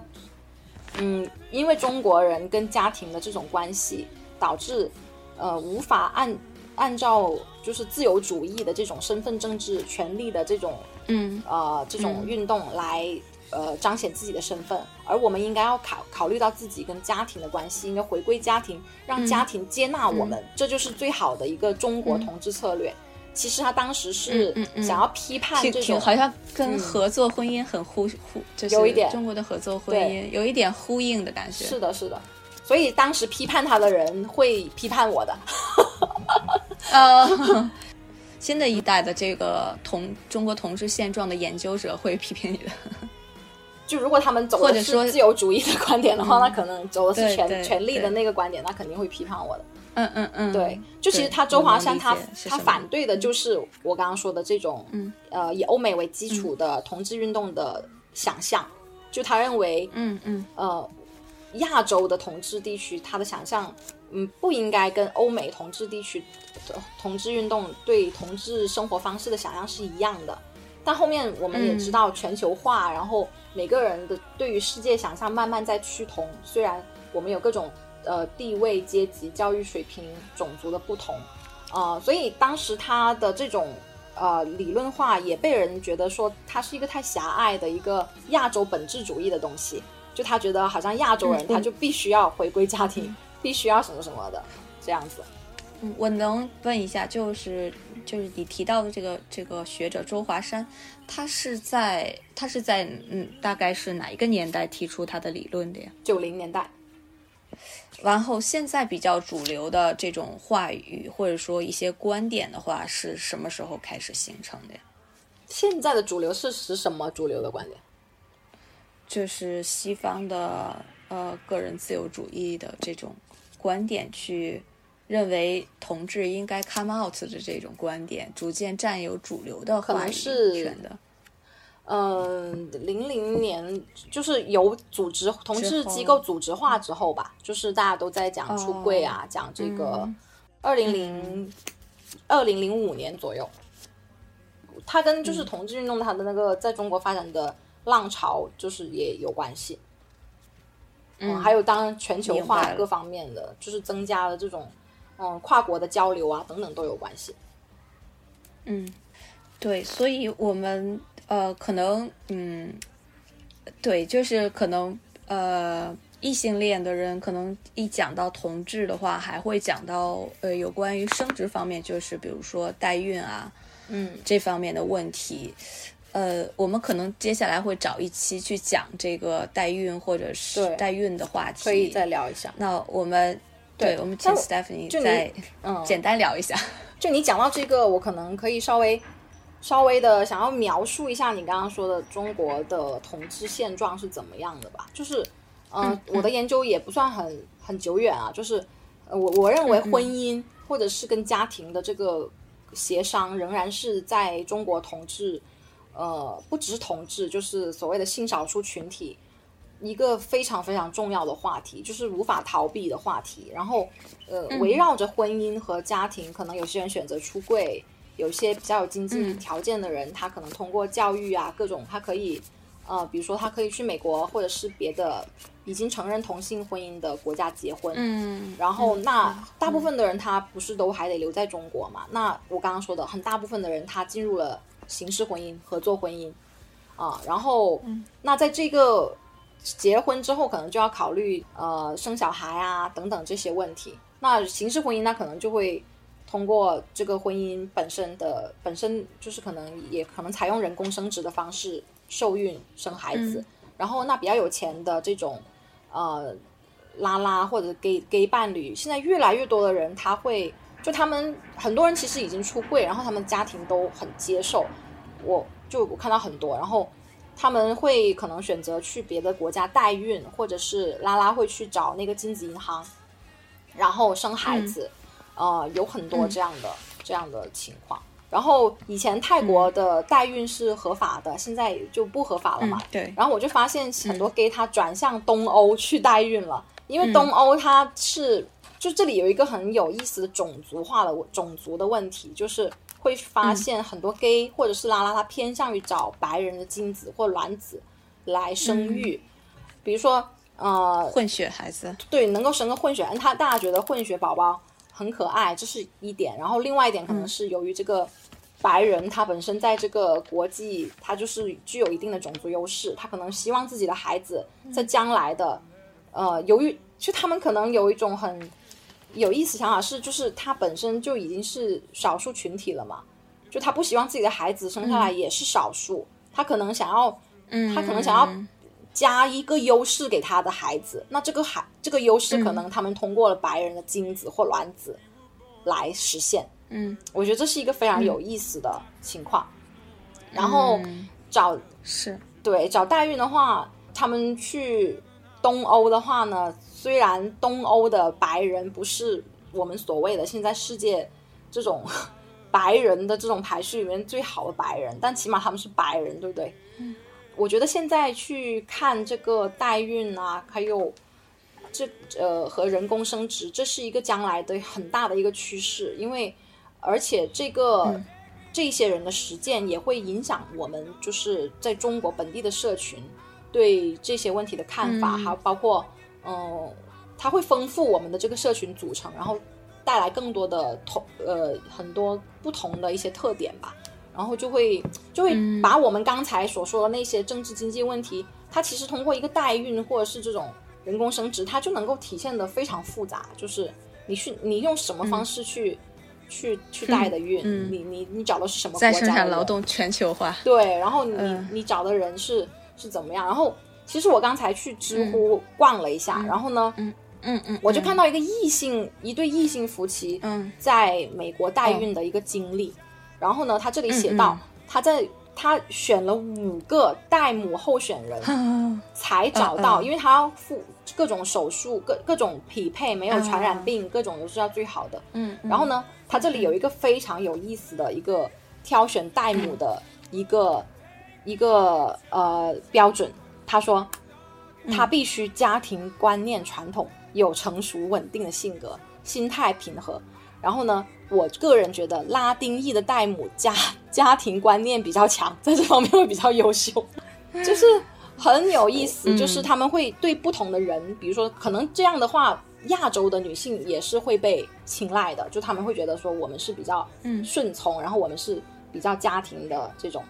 嗯，因为中国人跟家庭的这种关系，导致呃无法按按照就是自由主义的这种身份政治权利的这种，嗯，呃，这种运动来，呃，彰显自己的身份。而我们应该要考考虑到自己跟家庭的关系，应该回归家庭，让家庭接纳我们，这就是最好的一个中国同志策略。其实他当时是想要批判这种，好像跟合作婚姻很呼呼，就是有一点中国的合作婚姻有一点呼应的感觉。是的，是的。所以当时批判他的人会批判我的。呃，新的一代的这个同中国同志现状的研究者会批评你的。就如果他们走的是自由主义的观点的话，那可能走的是权权力的那个观点，那肯定会批判我的。嗯嗯嗯，对。就其实他周华山他他反对的就是我刚刚说的这种，呃，以欧美为基础的同志运动的想象。就他认为，嗯嗯，呃，亚洲的同志地区，他的想象。嗯，不应该跟欧美同志地区的同志运动对同志生活方式的想象是一样的。但后面我们也知道全球化，然后每个人的对于世界想象慢慢在趋同。虽然我们有各种呃地位、阶级、教育水平、种族的不同，啊，所以当时他的这种呃理论化也被人觉得说他是一个太狭隘的一个亚洲本质主义的东西。就他觉得好像亚洲人他就必须要回归家庭。必须要什么什么的这样子，嗯，我能问一下，就是就是你提到的这个这个学者周华山，他是在他是在嗯，大概是哪一个年代提出他的理论的呀？九零年代。然后现在比较主流的这种话语或者说一些观点的话，是什么时候开始形成的呀？现在的主流是是什么主流的观点？就是西方的呃个人自由主义的这种观点去认为同志应该 come out 的这种观点，逐渐占有主流的话语权的。嗯，零零年就是有组织同志机构组织化之后吧，就是大家都在讲出柜啊，讲这个二零零二零零五年左右，它跟就是同志运动它的那个在中国发展的浪潮就是也有关系。嗯，还有当全球化各方面的，就是增加了这种嗯跨国的交流啊等等都有关系。嗯，对，所以我们。呃，可能，嗯，对，就是可能，呃，异性恋的人可能一讲到同志的话，还会讲到呃有关于生殖方面，就是比如说代孕啊，嗯，这方面的问题。呃，我们可能接下来会找一期去讲这个代孕或者是代孕的话题，可以再聊一下。那我们，对，我们请 Stephanie 再嗯 简单聊一下。就你讲到这个，我可能可以稍微。稍微的想要描述一下你刚刚说的中国的同治现状是怎么样的吧？就是，嗯，我的研究也不算很很久远啊。就是，我我认为婚姻或者是跟家庭的这个协商，仍然是在中国统治，呃，不只是同志，就是所谓的性少数群体一个非常非常重要的话题，就是无法逃避的话题。然后，呃，围绕着婚姻和家庭，可能有些人选择出柜。有些比较有经济条件的人，他可能通过教育啊，各种他可以，呃，比如说他可以去美国或者是别的已经承认同性婚姻的国家结婚。嗯。然后，那大部分的人他不是都还得留在中国嘛？那我刚刚说的很大部分的人他进入了形式婚姻、合作婚姻啊。然后，那在这个结婚之后，可能就要考虑呃生小孩啊等等这些问题。那形式婚姻那可能就会。通过这个婚姻本身的本身就是可能也可能采用人工生殖的方式受孕生孩子，然后那比较有钱的这种呃拉拉或者 gay gay 伴侣，现在越来越多的人他会就他们很多人其实已经出柜，然后他们家庭都很接受，我就我看到很多，然后他们会可能选择去别的国家代孕，或者是拉拉会去找那个精子银行，然后生孩子。呃，有很多这样的这样的情况。然后以前泰国的代孕是合法的，现在就不合法了嘛。对。然后我就发现很多 gay 他转向东欧去代孕了，因为东欧它是就这里有一个很有意思的种族化的种族的问题，就是会发现很多 gay 或者是拉拉，他偏向于找白人的精子或卵子来生育，比如说呃混血孩子，对，能够生个混血，他大家觉得混血宝宝。很可爱，这是一点。然后另外一点可能是由于这个白人他本身在这个国际，他就是具有一定的种族优势，他可能希望自己的孩子在将来的，呃，由于就他们可能有一种很有意思想法是，就是他本身就已经是少数群体了嘛，就他不希望自己的孩子生下来也是少数，他可能想要，嗯，他可能想要。加一个优势给他的孩子，那这个孩这个优势可能他们通过了白人的精子或卵子来实现。嗯，我觉得这是一个非常有意思的情况。然后找是。对找代孕的话，他们去东欧的话呢，虽然东欧的白人不是我们所谓的现在世界这种 白人的这种排序里面最好的白人，但起码他们是白人，对不对？嗯。我觉得现在去看这个代孕啊，还有这呃和人工生殖，这是一个将来的很大的一个趋势。因为而且这个这些人的实践也会影响我们，就是在中国本地的社群对这些问题的看法，还有包括嗯，它会丰富我们的这个社群组成，然后带来更多的同呃很多不同的一些特点吧。然后就会就会把我们刚才所说的那些政治经济问题，它其实通过一个代孕或者是这种人工生殖，它就能够体现的非常复杂。就是你去你用什么方式去去去代的孕，你你你找的是什么在生产劳动全球化？对，然后你你找的人是是怎么样？然后其实我刚才去知乎逛了一下，然后呢，嗯。嗯嗯，我就看到一个异性一对异性夫妻嗯。在美国代孕的一个经历。然后呢，他这里写到，他在他选了五个代母候选人才找到，因为他要付各种手术、各各种匹配，没有传染病，各种都是要最好的。嗯，然后呢，他这里有一个非常有意思的一个挑选代母的一个一个呃标准，他说他必须家庭观念传统，有成熟稳定的性格，心态平和。然后呢？我个人觉得拉丁裔的代母家 家庭观念比较强，在这方面会比较优秀，就是很有意思。就是他们会对不同的人，比如说可能这样的话，亚洲的女性也是会被青睐的，就他们会觉得说我们是比较顺从，然后我们是比较家庭的这种。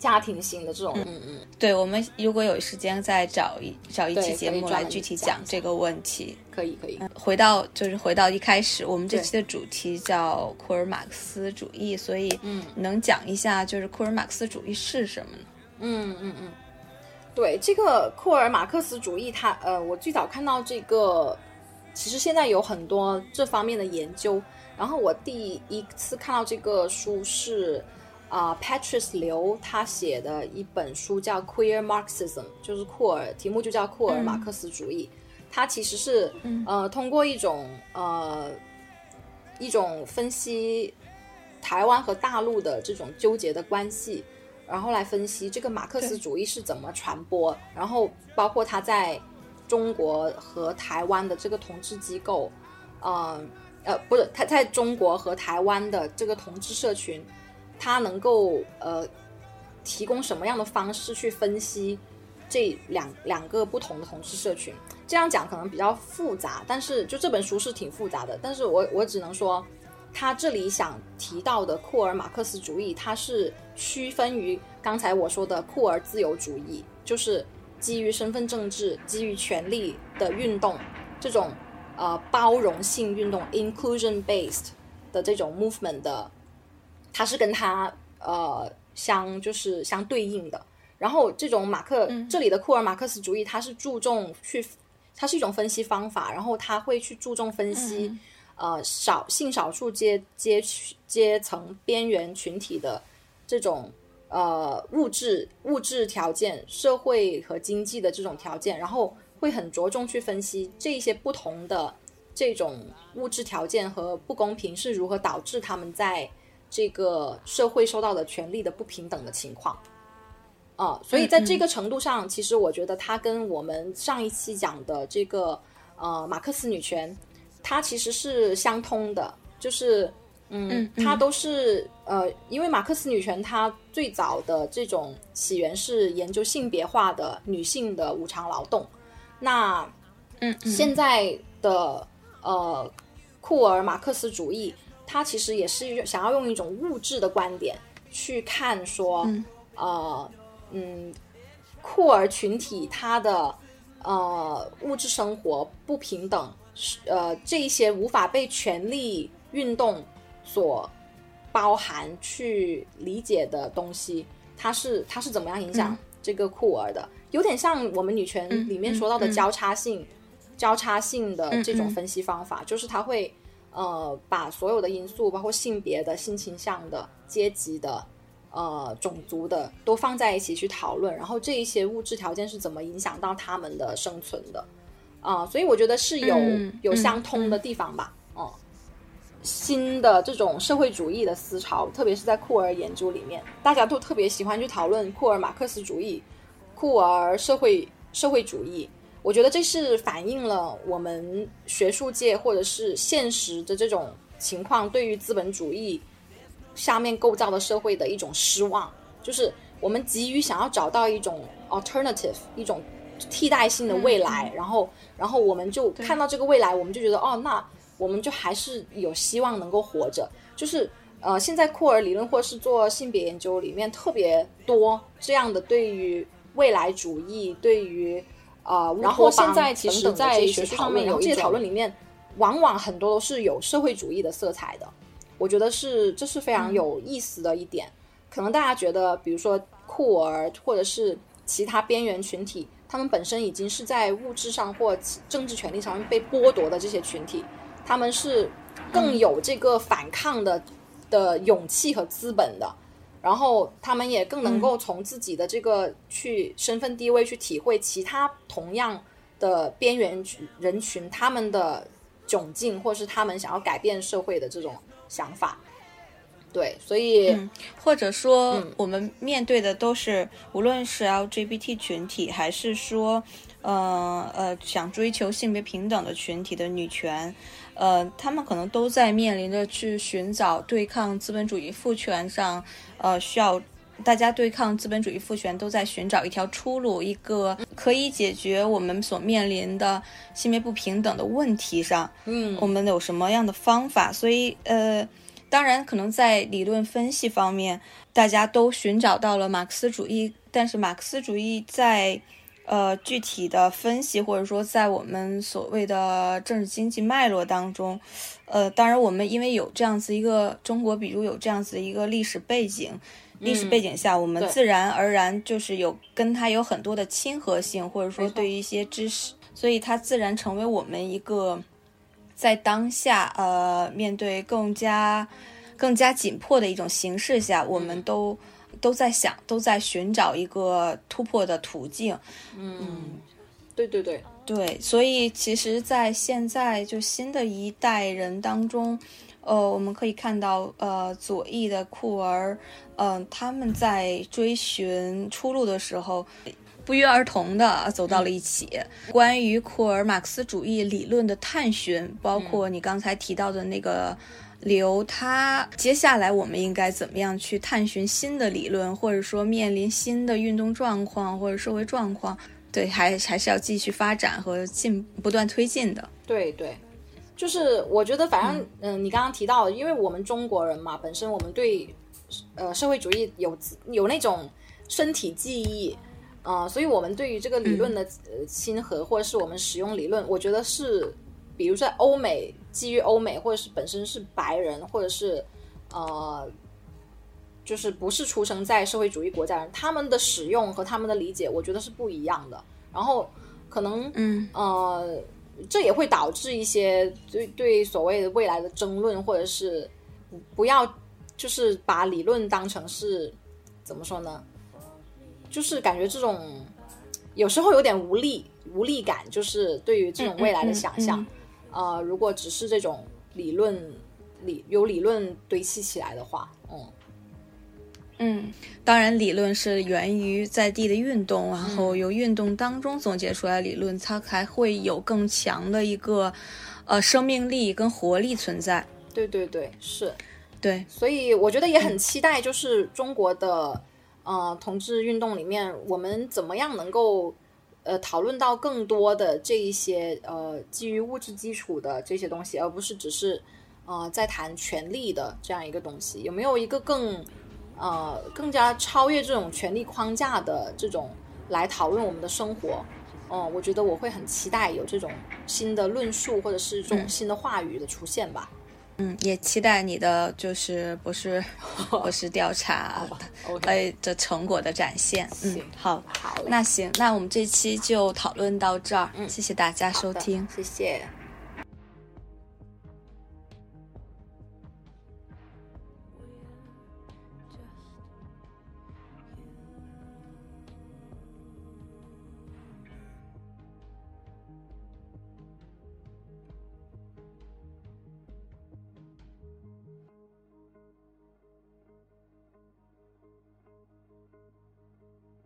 家庭型的这种，嗯嗯，对，我们如果有时间再找一找一期节目来具体讲这个问题，可以可以。回到就是回到一开始，我们这期的主题叫库尔马克思主义，所以嗯，能讲一下就是库尔马克思主义是什么呢？嗯嗯嗯，对，这个库尔马克思主义，它呃，我最早看到这个，其实现在有很多这方面的研究，然后我第一次看到这个书是。啊，Patrice 刘他写的一本书叫《Queer Marxism》，就是库尔，题目就叫库尔马克思主义。他其实是呃，通过一种呃一种分析台湾和大陆的这种纠结的关系，然后来分析这个马克思主义是怎么传播，然后包括他在中国和台湾的这个统治机构，呃呃，不是他在中国和台湾的这个统治社群。他能够呃提供什么样的方式去分析这两两个不同的同事社群？这样讲可能比较复杂，但是就这本书是挺复杂的。但是我我只能说，他这里想提到的库尔马克思主义，它是区分于刚才我说的库尔自由主义，就是基于身份政治、基于权力的运动，这种呃包容性运动 （inclusion based） 的这种 movement 的。它是跟它呃相就是相对应的，然后这种马克这里的库尔马克思主义，它是注重去，它是一种分析方法，然后它会去注重分析呃少性少数阶阶阶层边缘群体的这种呃物质物质条件、社会和经济的这种条件，然后会很着重去分析这些不同的这种物质条件和不公平是如何导致他们在。这个社会受到的权利的不平等的情况，啊，所以在这个程度上，其实我觉得它跟我们上一期讲的这个呃马克思女权，它其实是相通的，就是嗯，它都是呃，因为马克思女权它最早的这种起源是研究性别化的女性的无偿劳动，那嗯，现在的呃库尔马克思主义。他其实也是想要用一种物质的观点去看，说，呃，嗯，酷儿群体他的呃物质生活不平等，呃，这一些无法被权力运动所包含去理解的东西，它是它是怎么样影响这个酷儿的？有点像我们女权里面说到的交叉性、交叉性的这种分析方法，就是它会。呃，把所有的因素，包括性别的、性倾向的、阶级的、呃种族的，都放在一起去讨论，然后这一些物质条件是怎么影响到他们的生存的？啊，所以我觉得是有有相通的地方吧。哦，新的这种社会主义的思潮，特别是在库尔研究里面，大家都特别喜欢去讨论库尔马克思主义、库尔社会社会主义。我觉得这是反映了我们学术界或者是现实的这种情况，对于资本主义下面构造的社会的一种失望。就是我们急于想要找到一种 alternative，一种替代性的未来，然后，然后我们就看到这个未来，我们就觉得哦，那我们就还是有希望能够活着。就是呃，现在库尔理论或是做性别研究里面特别多这样的对于未来主义，对于。啊，然后现在其实，在学术上面，然后这些讨论里面，往往很多都是有社会主义的色彩的。我觉得是，这是非常有意思的一点。可能大家觉得，比如说酷儿或者是其他边缘群体，他们本身已经是在物质上或政治权利上面被剥夺的这些群体，他们是更有这个反抗的的勇气和资本的。然后他们也更能够从自己的这个去身份地位去体会其他同样的边缘人群他们的窘境，或是他们想要改变社会的这种想法。对，所以或者说我们面对的都是，无论是 LGBT 群体，还是说，呃呃，想追求性别平等的群体的女权，呃，他们可能都在面临着去寻找对抗资本主义父权上，呃，需要大家对抗资本主义父权，都在寻找一条出路，一个可以解决我们所面临的性别不平等的问题上，嗯，我们有什么样的方法？所以，呃。当然，可能在理论分析方面，大家都寻找到了马克思主义，但是马克思主义在，呃，具体的分析或者说在我们所谓的政治经济脉络当中，呃，当然我们因为有这样子一个中国，比如有这样子一个历史背景，历史背景下，我们自然而然就是有跟它有很多的亲和性，或者说对于一些知识，所以它自然成为我们一个。在当下，呃，面对更加、更加紧迫的一种形势下，我们都都在想，都在寻找一个突破的途径。嗯，对对对对，所以其实，在现在就新的一代人当中，呃，我们可以看到，呃，左翼的酷儿，嗯，他们在追寻出路的时候。不约而同的走到了一起。关于库尔马克思主义理论的探寻，包括你刚才提到的那个刘，他接下来我们应该怎么样去探寻新的理论，或者说面临新的运动状况或者社会状况？对，还还是要继续发展和进不断推进的。对对，就是我觉得，反正嗯，你刚刚提到，因为我们中国人嘛，本身我们对呃社会主义有有那种身体记忆。啊，所以我们对于这个理论的呃亲和，或者是我们使用理论，我觉得是，比如在欧美，基于欧美，或者是本身是白人，或者是呃，就是不是出生在社会主义国家人，他们的使用和他们的理解，我觉得是不一样的。然后可能嗯呃，这也会导致一些对对所谓的未来的争论，或者是不要就是把理论当成是怎么说呢？就是感觉这种有时候有点无力无力感，就是对于这种未来的想象，呃，如果只是这种理论理有理论堆砌起来的话，嗯嗯，当然理论是源于在地的运动，然后由运动当中总结出来理论，它才会有更强的一个呃生命力跟活力存在。对对对，是，对，所以我觉得也很期待，就是中国的。呃，同志运动里面，我们怎么样能够呃讨论到更多的这一些呃基于物质基础的这些东西，而不是只是呃在谈权力的这样一个东西？有没有一个更呃更加超越这种权力框架的这种来讨论我们的生活？嗯，我觉得我会很期待有这种新的论述或者是这种新的话语的出现吧。嗯，也期待你的就是博士博士调查呃的成果的展现。嗯，好，好，那行，那我们这期就讨论到这儿。嗯，谢谢大家收听，谢谢。